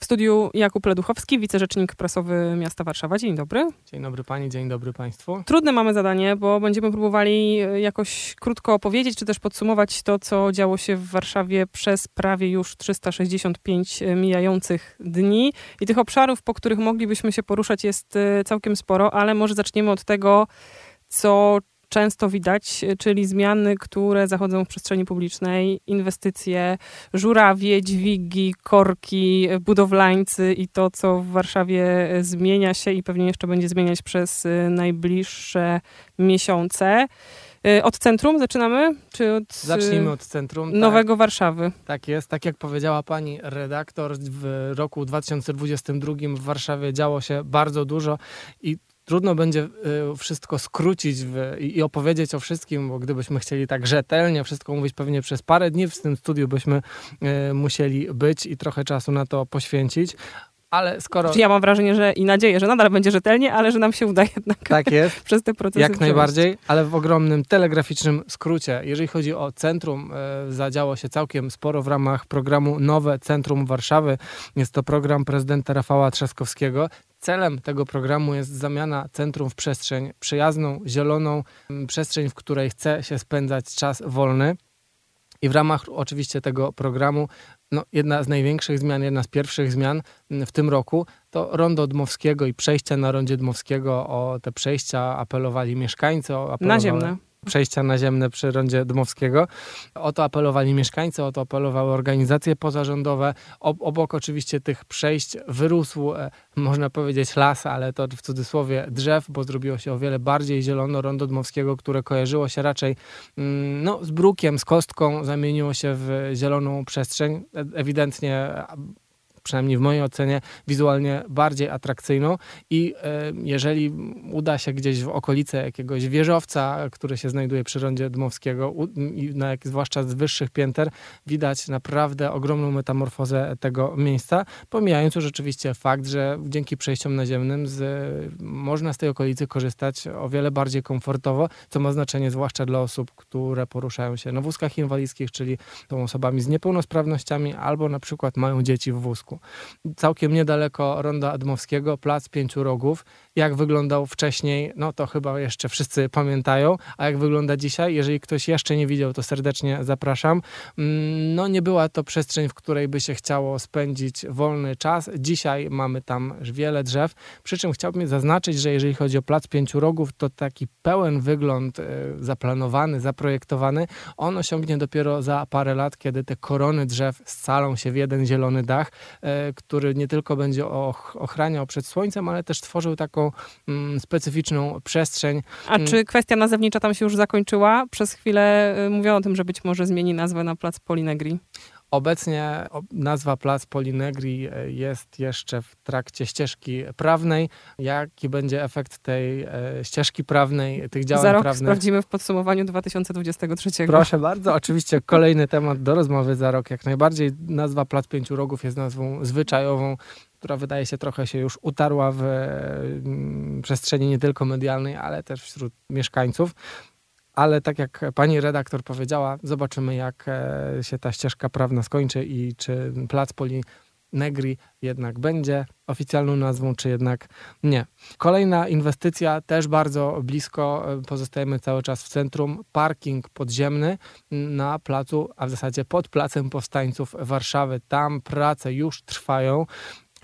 W studiu Jakub Leduchowski, wicerzecznik prasowy miasta Warszawa. Dzień dobry. Dzień dobry pani, dzień dobry państwu. Trudne mamy zadanie, bo będziemy próbowali e, jakoś krótko opowiedzieć, czy też podsumować to, co działo się w Warszawie przez prawie już 365 e, mijających dni. I tych obszarów, po których moglibyśmy się poruszać, jest e, całkiem sporo, ale może zaczniemy od tego, co często widać, czyli zmiany, które zachodzą w przestrzeni publicznej, inwestycje, żurawie, dźwigi, korki, budowlańcy i to, co w Warszawie zmienia się i pewnie jeszcze będzie zmieniać przez najbliższe miesiące. Od centrum zaczynamy? Czy od Zacznijmy od centrum. Nowego tak, Warszawy. Tak jest. Tak jak powiedziała pani redaktor, w roku 2022 w Warszawie działo się bardzo dużo i trudno będzie y, wszystko skrócić w, i opowiedzieć o wszystkim, bo gdybyśmy chcieli tak rzetelnie wszystko mówić, pewnie przez parę dni w tym studiu byśmy y, musieli być i trochę czasu na to poświęcić. Ale skoro. Ja mam wrażenie, że i nadzieję, że nadal będzie rzetelnie, ale że nam się uda jednak tak jest, przez te procesy. Jak najbardziej, ale w ogromnym telegraficznym skrócie. Jeżeli chodzi o centrum, e, zadziało się całkiem sporo w ramach programu Nowe Centrum Warszawy. Jest to program prezydenta Rafała Trzaskowskiego. Celem tego programu jest zamiana centrum w przestrzeń przyjazną, zieloną, przestrzeń, w której chce się spędzać czas wolny. I w ramach oczywiście tego programu no, jedna z największych zmian, jedna z pierwszych zmian w tym roku to rondo Dmowskiego i przejścia na rondzie Dmowskiego. O te przejścia apelowali mieszkańcy. Apelowali... Naziemne przejścia naziemne przy rondzie Dmowskiego. O to apelowali mieszkańcy, o to apelowały organizacje pozarządowe. Obok oczywiście tych przejść wyrósł, e, można powiedzieć, las, ale to w cudzysłowie drzew, bo zrobiło się o wiele bardziej zielono. Rondo Dmowskiego, które kojarzyło się raczej mm, no, z brukiem, z kostką, zamieniło się w zieloną przestrzeń. E, ewidentnie przynajmniej w mojej ocenie, wizualnie bardziej atrakcyjną i e, jeżeli uda się gdzieś w okolice jakiegoś wieżowca, który się znajduje przy rondzie Dmowskiego, na, zwłaszcza z wyższych pięter, widać naprawdę ogromną metamorfozę tego miejsca, pomijając już oczywiście fakt, że dzięki przejściom naziemnym z, można z tej okolicy korzystać o wiele bardziej komfortowo, co ma znaczenie zwłaszcza dla osób, które poruszają się na wózkach inwalidzkich, czyli są osobami z niepełnosprawnościami albo na przykład mają dzieci w wózku. Całkiem niedaleko Ronda Admowskiego, Plac Pięciu Rogów. Jak wyglądał wcześniej, no to chyba jeszcze wszyscy pamiętają, a jak wygląda dzisiaj, jeżeli ktoś jeszcze nie widział, to serdecznie zapraszam. Mm, no nie była to przestrzeń, w której by się chciało spędzić wolny czas. Dzisiaj mamy tam wiele drzew, przy czym chciałbym zaznaczyć, że jeżeli chodzi o Plac Pięciu Rogów, to taki pełen wygląd e, zaplanowany, zaprojektowany, on osiągnie dopiero za parę lat, kiedy te korony drzew scalą się w jeden zielony dach, E, który nie tylko będzie ochraniał przed słońcem, ale też tworzył taką mm, specyficzną przestrzeń. A mm. czy kwestia nazewnicza tam się już zakończyła? Przez chwilę e, mówiono o tym, że być może zmieni nazwę na Plac Polinegri. Obecnie nazwa Plac Polinegri e, jest jeszcze w trakcie ścieżki prawnej. Jaki będzie efekt tej e, ścieżki prawnej, tych działań Za rok prawnych? sprawdzimy w podsumowaniu 2023. Proszę bardzo. Oczywiście kolejny temat do rozmowy za rok jak najbardziej. Nazwa Plac Pięciu Rogów jest nazwą zwyczajową, która wydaje się trochę się już utarła w mm, przestrzeni nie tylko medialnej, ale też wśród mieszkańców ale tak jak pani redaktor powiedziała, zobaczymy jak e, się ta ścieżka prawna skończy i czy Plac Poli Negri jednak będzie oficjalną nazwą, czy jednak nie. Kolejna inwestycja, też bardzo blisko, e, pozostajemy cały czas w centrum, parking podziemny na placu, a w zasadzie pod Placem Powstańców Warszawy. Tam prace już trwają.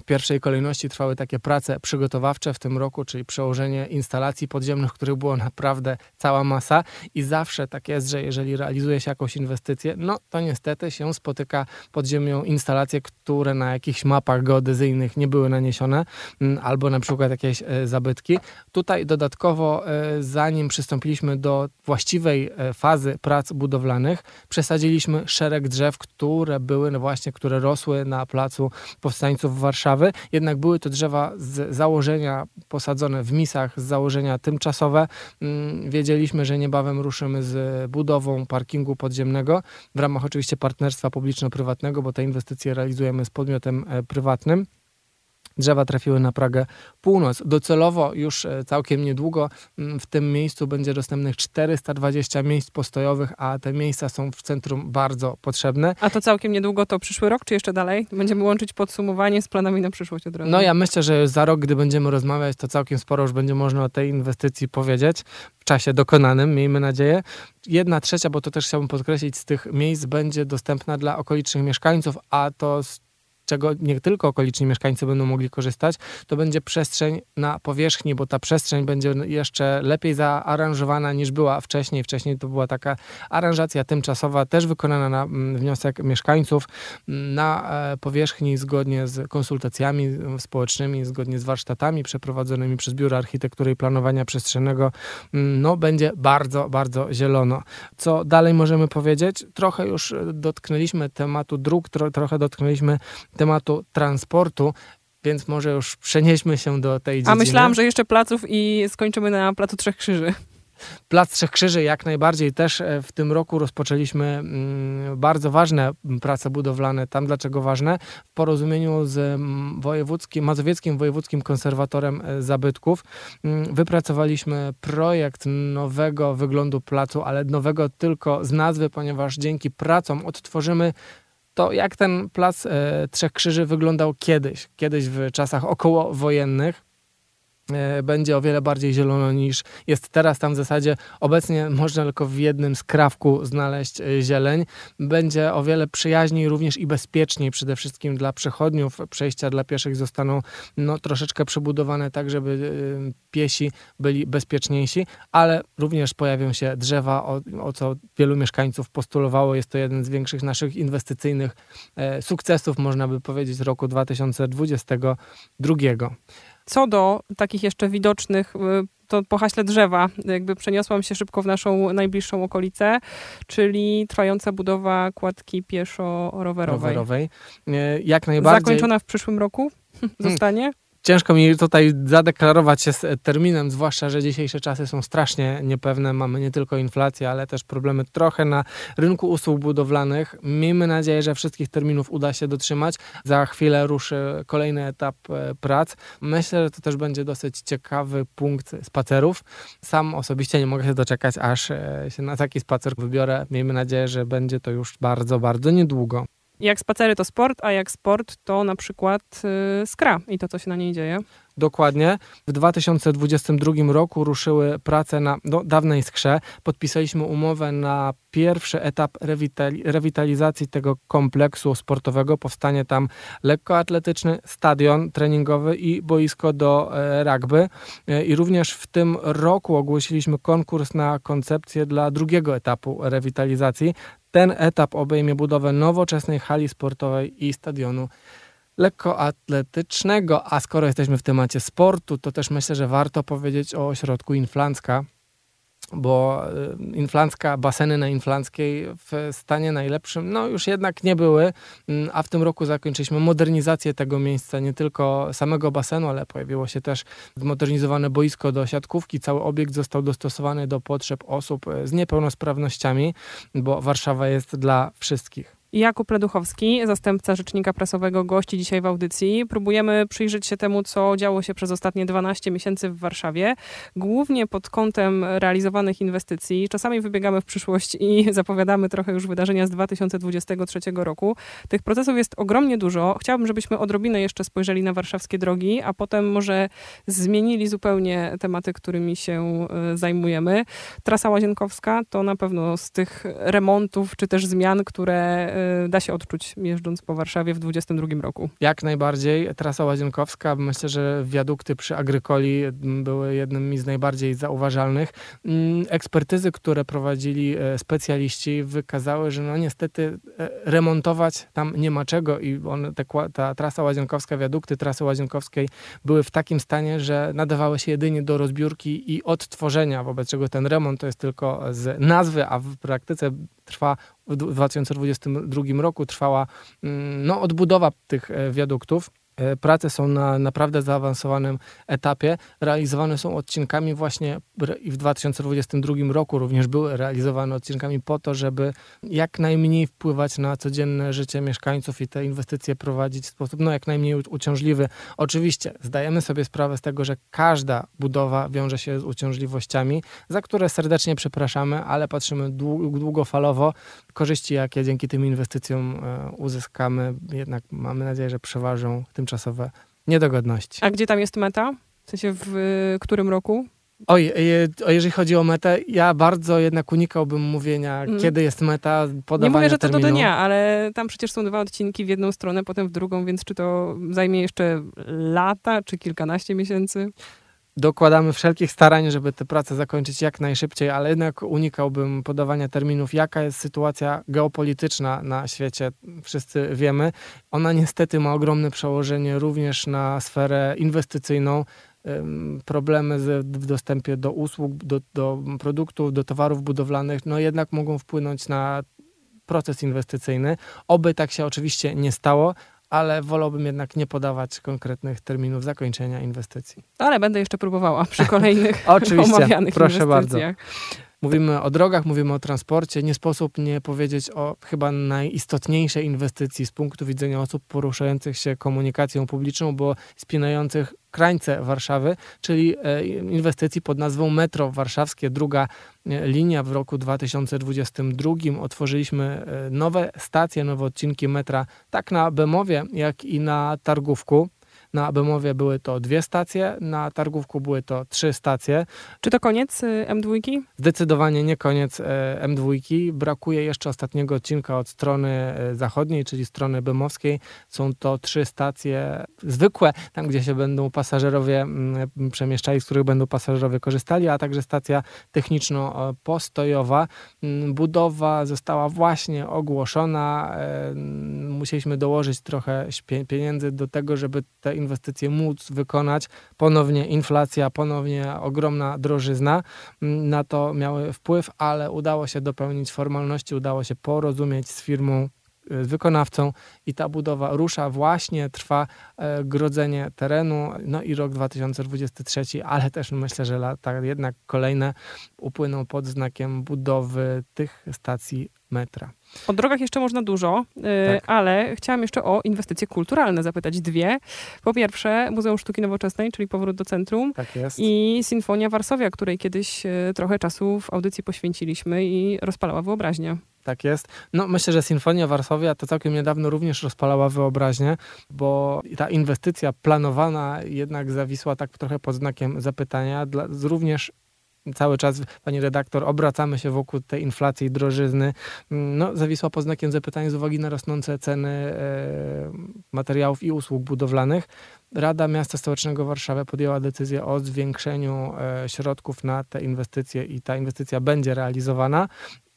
W pierwszej kolejności trwały takie prace przygotowawcze w tym roku, czyli przełożenie instalacji podziemnych, których było naprawdę cała masa i zawsze tak jest, że jeżeli realizuje się jakąś inwestycję, no to niestety się spotyka pod ziemią instalacje, które na jakichś mapach geodezyjnych nie były naniesione, mm, albo na przykład jakieś e, zabytki. Tutaj dodatkowo, e, zanim przystąpiliśmy do właściwej e, fazy prac budowlanych, przesadziliśmy szereg drzew, które były no właśnie, które rosły na placu powstańców w Warszawie Jednak były to drzewa z założenia posadzone w misach, z założenia tymczasowe. Mm, wiedzieliśmy, że niebawem ruszymy z budową parkingu podziemnego w ramach oczywiście partnerstwa publiczno-prywatnego, bo te inwestycje realizujemy z podmiotem e, prywatnym. Drzewa trafiły na Pragę Północ. Docelowo już całkiem niedługo mm, w tym miejscu będzie dostępnych 420 miejsc postojowych, a te miejsca są w centrum bardzo potrzebne. A to całkiem niedługo to przyszły rok, czy jeszcze dalej? Będziemy łączyć podsumowanie z planami na przyszłość od razu. No ja myślę, że za rok, gdy będziemy rozmawiać, to całkiem sporo już będzie można o tej inwestycji powiedzieć w czasie dokonanym, miejmy nadzieję. Jedna trzecia, bo to też chciałbym podkreślić, z tych miejsc będzie dostępna dla okolicznych mieszkańców, a to nie tylko okoliczni mieszkańcy będą mogli korzystać, to będzie przestrzeń na powierzchni, bo ta przestrzeń będzie jeszcze lepiej zaaranżowana niż była wcześniej. Wcześniej to była taka aranżacja tymczasowa, też wykonana na mm, wniosek mieszkańców na e, powierzchni zgodnie z konsultacjami społecznymi, zgodnie z warsztatami przeprowadzonymi przez Biuro Architektury i Planowania Przestrzennego. Mm, no, będzie bardzo, bardzo zielono. Co dalej możemy powiedzieć? Trochę już dotknęliśmy tematu dróg, tro, trochę dotknęliśmy tematu transportu, więc może już przenieśmy się do tej dziedziny. A myślałam, że jeszcze placów i skończymy na Placu Trzech Krzyży. Plac Trzech Krzyży jak najbardziej też e, w tym roku rozpoczęliśmy mm, bardzo ważne prace budowlane. Tam dlaczego ważne? W porozumieniu z mm, wojewódzkim, mazowieckim wojewódzkim konserwatorem e, zabytków mm, wypracowaliśmy projekt nowego wyglądu placu, ale nowego tylko z nazwy, ponieważ dzięki pracom odtworzymy to jak ten plac e, Trzech Krzyży wyglądał kiedyś, kiedyś w czasach okołowojennych. E, będzie o wiele bardziej zielono niż jest teraz. Tam w zasadzie obecnie można tylko w jednym skrawku znaleźć e, zieleń. Będzie o wiele przyjaźniej również i bezpieczniej przede wszystkim dla przechodniów. Przejścia dla pieszych zostaną no, troszeczkę przebudowane tak, żeby e, piesi byli bezpieczniejsi, ale również pojawią się drzewa, o, o co wielu mieszkańców postulowało. Jest to jeden z większych naszych inwestycyjnych sukcesów, można by powiedzieć, roku 2022. Co do takich jeszcze widocznych, y, to po haśle drzewa, jakby przeniosłam się szybko w naszą najbliższą okolicę, czyli trwająca budowa kładki pieszo-rowerowej. Rowerowej. Jak najbardziej. Zakończona w przyszłym roku zostanie? Ciężko mi tutaj zadeklarować się z terminem, zwłaszcza, że dzisiejsze czasy są strasznie niepewne. Mamy nie tylko inflację, ale też problemy trochę na rynku usług budowlanych. Miejmy nadzieję, że wszystkich terminów uda się dotrzymać. Za chwilę ruszy kolejny etap e, prac. Myślę, że to też będzie dosyć ciekawy punkt spacerów. Sam osobiście nie mogę się doczekać, aż e, się na taki spacer wybiorę. Miejmy nadzieję, że będzie to już bardzo, bardzo niedługo. Jak spacery to sport, a jak sport to na przykład yy, skra i to, co się na niej dzieje. Dokładnie. W 2022 roku ruszyły prace na no, dawnej skrze. Podpisaliśmy umowę na pierwszy etap rewitali rewitalizacji tego kompleksu sportowego. Powstanie tam lekkoatletyczny stadion treningowy i boisko do e, rugby. E, I również w tym roku ogłosiliśmy konkurs na koncepcję dla drugiego etapu rewitalizacji. Ten etap obejmie budowę nowoczesnej hali sportowej i stadionu lekkoatletycznego, a skoro jesteśmy w temacie sportu, to też myślę, że warto powiedzieć o ośrodku Inflancka, bo y, Inflancka, baseny na Inflanckiej w stanie najlepszym, no już jednak nie były, mm, a w tym roku zakończyliśmy modernizację tego miejsca, nie tylko samego basenu, ale pojawiło się też zmodernizowane boisko do siatkówki, cały obiekt został dostosowany do potrzeb osób y, z niepełnosprawnościami, bo Warszawa jest dla wszystkich. Jakub Leduchowski, zastępca rzecznika prasowego, gości dzisiaj w audycji. Próbujemy przyjrzeć się temu, co działo się przez ostatnie 12 miesięcy w Warszawie, głównie pod kątem realizowanych inwestycji. Czasami wybiegamy w przyszłość i zapowiadamy trochę już wydarzenia z 2023 roku. Tych procesów jest ogromnie dużo. Chciałabym, żebyśmy odrobinę jeszcze spojrzeli na warszawskie drogi, a potem może zmienili zupełnie tematy, którymi się e, zajmujemy. Trasa Łazienkowska to na pewno z tych remontów czy też zmian, które e, da się odczuć jeżdżąc po Warszawie w 2022 roku. Jak najbardziej. Trasa Łazienkowska, myślę, że wiadukty przy Agrykoli były jednymi z najbardziej zauważalnych. Mm, ekspertyzy, które prowadzili e, specjaliści wykazały, że no niestety remontować tam nie ma czego i on, ta trasa Łazienkowska, wiadukty trasy Łazienkowskiej były w takim stanie, że nadawały się jedynie do rozbiórki i odtworzenia, wobec czego ten remont to jest tylko z nazwy, a w praktyce trwa w 2022 roku trwała mm, no, odbudowa tych e, wiaduktów. E, prace są na naprawdę zaawansowanym etapie. Realizowane są odcinkami właśnie i w 2022 roku również były realizowane odcinkami po to, żeby jak najmniej wpływać na codzienne życie mieszkańców i te inwestycje prowadzić w sposób no, jak najmniej uciążliwy. Oczywiście zdajemy sobie sprawę z tego, że każda budowa wiąże się z uciążliwościami, za które serdecznie przepraszamy, ale patrzymy długofalowo. Korzyści, jakie dzięki tym inwestycjom e, uzyskamy, jednak mamy nadzieję, że przeważą tym tymczasowe niedogodności. A gdzie tam jest meta? W sensie w którym roku? Oj, jeżeli chodzi o metę, ja bardzo jednak unikałbym mówienia, mm. kiedy jest meta, podawania Nie mówię, że to terminu. do dnia, ale tam przecież są dwa odcinki w jedną stronę, potem w drugą, więc czy to zajmie jeszcze lata, czy kilkanaście miesięcy? Dokładamy wszelkich starań, żeby tę pracę zakończyć jak najszybciej, ale jednak unikałbym podawania terminów. Jaka jest sytuacja geopolityczna na świecie, wszyscy wiemy. Ona niestety ma ogromne przełożenie również na sferę inwestycyjną. Problemy w dostępie do usług, do, do produktów, do towarów budowlanych, no jednak mogą wpłynąć na proces inwestycyjny. Oby tak się oczywiście nie stało, ale wolałbym jednak nie podawać konkretnych terminów zakończenia inwestycji. Ale będę jeszcze próbowała przy kolejnych Oczywiście, omawianych proszę inwestycjach. Bardzo. Mówimy o drogach, mówimy o transporcie. Nie sposób nie powiedzieć o chyba najistotniejszej inwestycji z punktu widzenia osób poruszających się komunikacją publiczną, bo spinających krańce Warszawy, czyli e, inwestycji pod nazwą Metro Warszawskie. Druga e, linia w roku 2022 otworzyliśmy e, nowe stacje, nowe odcinki metra, tak na Bemowie, jak i na Targówku. Na Bemowie były to dwie stacje, na Targówku były to trzy stacje. Czy to koniec y, M2? Zdecydowanie nie koniec y, M2. Brakuje jeszcze ostatniego odcinka od strony y, zachodniej, czyli strony bemowskiej. Są to trzy stacje zwykłe, tam gdzie się będą pasażerowie mm, przemieszczali, z których będą pasażerowie korzystali, a także stacja techniczno-postojowa. Mm, budowa została właśnie ogłoszona. Musieliśmy dołożyć trochę pieniędzy do tego, żeby te inwestycje móc wykonać. Ponownie inflacja, ponownie ogromna drożyzna mm, na to miały wpływ, ale udało się dopełnić formalności, udało się porozumieć z firmą y, wykonawcą i ta budowa rusza, właśnie trwa e, grodzenie terenu, no i rok 2023, ale też myślę, że lata jednak kolejne upłyną pod znakiem budowy tych stacji metra. O drogach jeszcze można dużo, y, tak. ale chciałam jeszcze o inwestycje kulturalne zapytać dwie. Po pierwsze, Muzeum Sztuki Nowoczesnej, czyli powrót do centrum. Tak jest. I Sinfonia Warszawia, której kiedyś y, trochę czasu w audycji poświęciliśmy i rozpalała wyobraźnię. Tak jest. No myślę, że Sinfonia Warszawia to całkiem niedawno również rozpalała wyobraźnię, bo ta inwestycja planowana jednak zawisła tak trochę pod znakiem zapytania, dla, również cały czas, pani redaktor, obracamy się wokół tej inflacji i drożyzny. No, zawisła pod znakiem zapytania z uwagi na rosnące ceny e, materiałów i usług budowlanych. Rada Miasta Stołecznego Warszawy podjęła decyzję o zwiększeniu e, środków na te inwestycje i ta inwestycja będzie realizowana.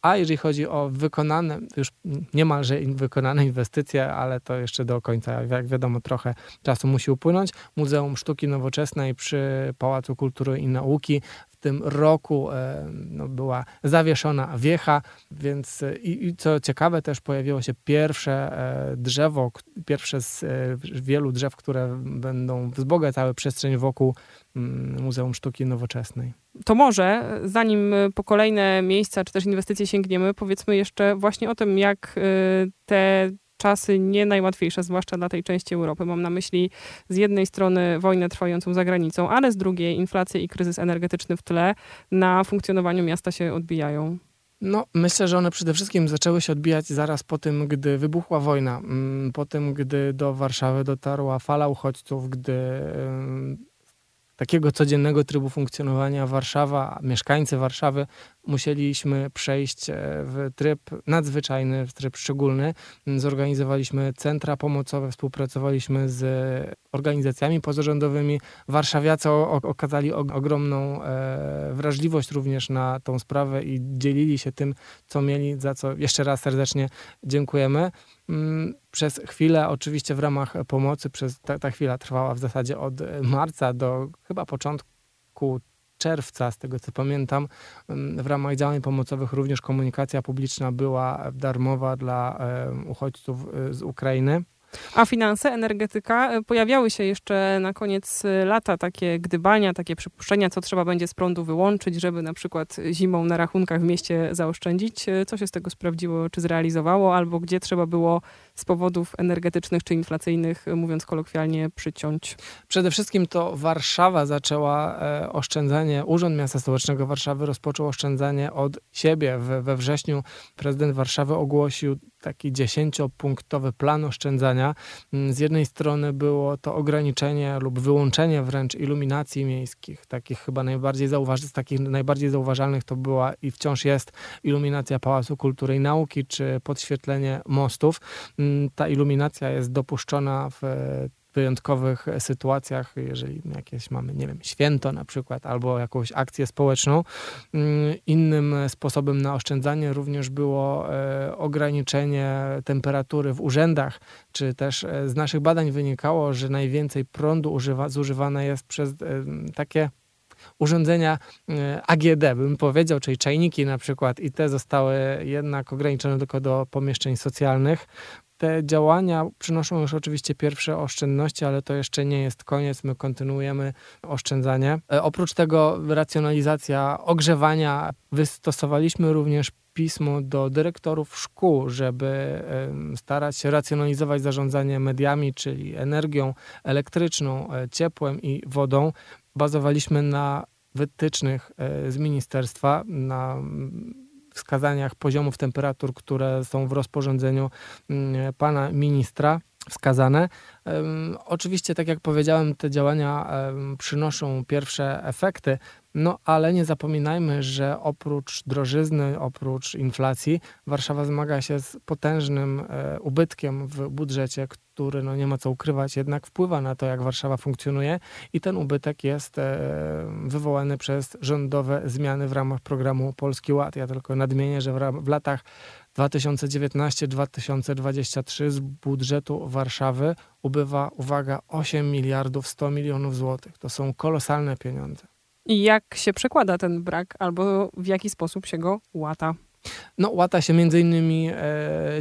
A jeżeli chodzi o wykonane, już niemalże wykonane inwestycje, ale to jeszcze do końca, jak wiadomo, trochę czasu musi upłynąć. Muzeum Sztuki Nowoczesnej przy Pałacu Kultury i Nauki w tym roku e, no, była zawieszona wiecha, więc e, i, i, co ciekawe też pojawiło się pierwsze e, drzewo, pierwsze z wielu drzew, które będą wzbogacały przestrzeń wokół mm, Muzeum Sztuki Nowoczesnej. To może, zanim po kolejne miejsca czy też inwestycje sięgniemy, powiedzmy jeszcze właśnie o tym, jak te czasy nie najłatwiejsze, zwłaszcza dla tej części Europy. Mam na myśli z jednej strony wojnę trwającą za granicą, ale z drugiej inflację i kryzys energetyczny w tle na funkcjonowaniu miasta się odbijają. No, myślę, że one przede wszystkim zaczęły się odbijać zaraz po tym, gdy wybuchła wojna, mm, po tym, gdy do Warszawy dotarła fala uchodźców, gdy takiego codziennego trybu funkcjonowania Warszawa, mieszkańcy Warszawy musieliśmy przejść e, w tryb nadzwyczajny, w tryb szczególny. Zorganizowaliśmy centra pomocowe, współpracowaliśmy z organizacjami pozarządowymi. Warszawiacy okazali ogromną e, wrażliwość również na tą sprawę i dzielili się tym, co mieli, za co jeszcze raz serdecznie dziękujemy. Przez chwilę, oczywiście w ramach pomocy, przez ta, ta chwila trwała w zasadzie od marca do chyba początku czerwca, z tego co pamiętam, mm, w ramach działań pomocowych również komunikacja publiczna była darmowa dla uchodźców y, z Ukrainy. A finanse, energetyka, e, pojawiały się jeszcze na koniec e, lata takie gdybania, takie przypuszczenia, co trzeba będzie z prądu wyłączyć, żeby na przykład zimą na rachunkach w mieście zaoszczędzić. E, co się z tego sprawdziło, czy zrealizowało, albo gdzie trzeba było z powodów energetycznych czy inflacyjnych, mówiąc kolokwialnie, przyciąć? Przede wszystkim to Warszawa zaczęła oszczędzanie, Urząd Miasta Stołecznego Warszawy rozpoczął oszczędzanie od siebie. We wrześniu prezydent Warszawy ogłosił taki dziesięciopunktowy plan oszczędzania. Mm, z jednej strony było to ograniczenie lub wyłączenie wręcz iluminacji miejskich, takich chyba najbardziej takich najbardziej zauważalnych to była i wciąż jest iluminacja Pałacu Kultury i Nauki czy podświetlenie mostów. Ta iluminacja jest dopuszczona w wyjątkowych sytuacjach, jeżeli jakieś mamy, nie wiem, święto na przykład, albo jakąś akcję społeczną. Mm, innym sposobem na oszczędzanie również było e, ograniczenie temperatury w urzędach, czy też e, z naszych badań wynikało, że najwięcej prądu używa, zużywane jest przez e, takie urządzenia AGD, bym powiedział, czyli czajniki na przykład, i te zostały jednak ograniczone tylko do pomieszczeń socjalnych te działania przynoszą już oczywiście pierwsze oszczędności, ale to jeszcze nie jest koniec. My kontynuujemy oszczędzanie. E, oprócz tego racjonalizacja ogrzewania. Wystosowaliśmy również pismo do dyrektorów szkół, żeby starać się racjonalizować zarządzanie mediami, czyli energią elektryczną, e, ciepłem i wodą. Bazowaliśmy na wytycznych e, z ministerstwa, na wskazaniach poziomów temperatur, które są w rozporządzeniu mm, pana ministra wskazane. Oczywiście, tak jak powiedziałem, te działania przynoszą pierwsze efekty, no ale nie zapominajmy, że oprócz drożyzny, oprócz inflacji, Warszawa zmaga się z potężnym e, ubytkiem w budżecie, który, no nie ma co ukrywać, jednak wpływa na to, jak Warszawa funkcjonuje i ten ubytek jest e, wywołany przez rządowe zmiany w ramach programu Polski Ład. Ja tylko nadmienię, że w, w latach 2019-2023 z budżetu Warszawy ubywa, uwaga, 8 miliardów 100 milionów złotych. To są kolosalne pieniądze. I jak się przekłada ten brak, albo w jaki sposób się go łata? No, łata się między innymi e,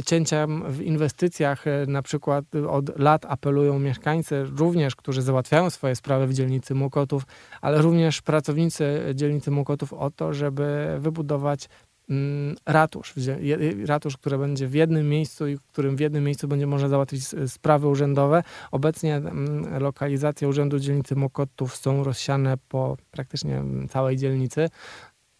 cięciem w inwestycjach. E, na przykład od lat apelują mieszkańcy, również którzy załatwiają swoje sprawy w dzielnicy Mokotów, ale również pracownicy dzielnicy Mokotów o to, żeby wybudować ratusz, ratusz, który będzie w jednym miejscu i którym w jednym miejscu będzie można załatwić sprawy urzędowe. Obecnie mm, lokalizacje Urzędu Dzielnicy Mokotów są rozsiane po praktycznie całej dzielnicy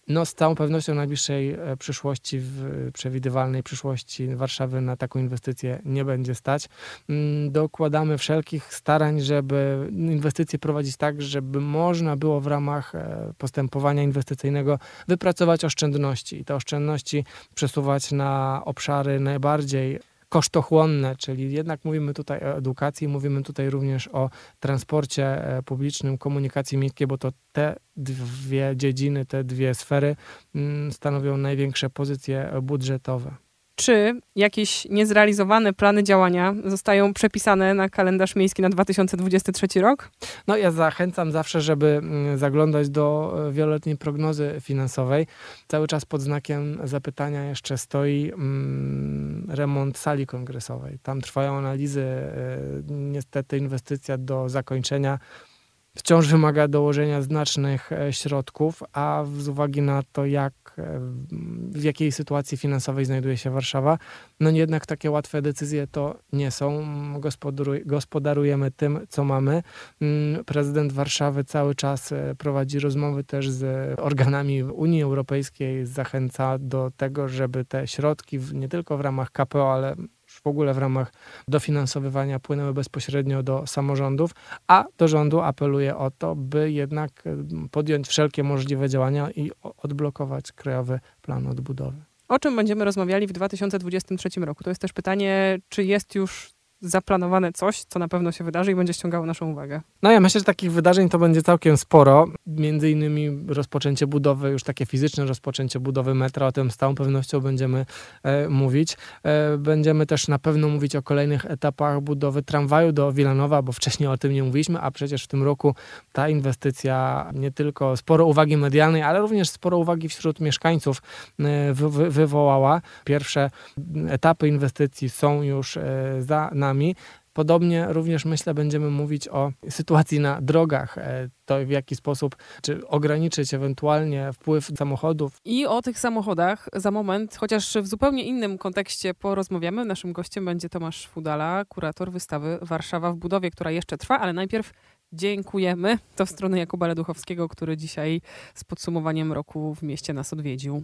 no, z całą pewnością w najbliższej e, przyszłości, w przewidywalnej przyszłości Warszawy na taką inwestycję nie będzie stać. Mm, dokładamy wszelkich starań, żeby inwestycje prowadzić tak, żeby można było w ramach e, postępowania inwestycyjnego wypracować oszczędności i te oszczędności przesuwać na obszary najbardziej kosztochłonne, czyli jednak mówimy tutaj o edukacji, mówimy tutaj również o transporcie e, publicznym, komunikacji miejskiej, bo to te dwie dziedziny, te dwie sfery mm, stanowią największe pozycje budżetowe czy jakieś niezrealizowane plany działania zostają przepisane na kalendarz miejski na 2023 rok? No ja zachęcam zawsze, żeby mm, zaglądać do e, wieloletniej prognozy finansowej. Cały czas pod znakiem zapytania jeszcze stoi mm, remont sali kongresowej. Tam trwają analizy, e, niestety inwestycja do zakończenia wciąż wymaga dołożenia znacznych e, środków, a z uwagi na to, jak, e, w jakiej sytuacji finansowej znajduje się Warszawa, no jednak takie łatwe decyzje to nie są. gospodarujemy tym, co mamy. Mm, prezydent Warszawy cały czas e, prowadzi rozmowy też z organami Unii Europejskiej, zachęca do tego, żeby te środki nie tylko w ramach KPO, ale w ogóle w ramach dofinansowywania płynęły bezpośrednio do samorządów, a do rządu apeluję o to, by jednak podjąć wszelkie możliwe działania i odblokować Krajowy Plan Odbudowy. O czym będziemy rozmawiali w 2023 roku? To jest też pytanie, czy jest już zaplanowane coś, co na pewno się wydarzy i będzie ściągało naszą uwagę. No ja myślę, że takich wydarzeń to będzie całkiem sporo. Między innymi rozpoczęcie budowy, już takie fizyczne rozpoczęcie budowy metra, o tym z całą pewnością będziemy e, mówić. E, będziemy też na pewno mówić o kolejnych etapach budowy tramwaju do Wilanowa, bo wcześniej o tym nie mówiliśmy, a przecież w tym roku ta inwestycja nie tylko sporo uwagi medialnej, ale również sporo uwagi wśród mieszkańców e, wy, wy, wywołała. Pierwsze etapy inwestycji są już e, za, na nami. Podobnie również myślę, będziemy mówić o sytuacji na drogach, e, to w jaki sposób, czy ograniczyć ewentualnie wpływ samochodów. I o tych samochodach za moment, chociaż w zupełnie innym kontekście porozmawiamy. Naszym gościem będzie Tomasz Fudala, kurator wystawy Warszawa w budowie, która jeszcze trwa, ale najpierw dziękujemy. To w stronę Jakuba Leduchowskiego, który dzisiaj z podsumowaniem roku w mieście nas odwiedził.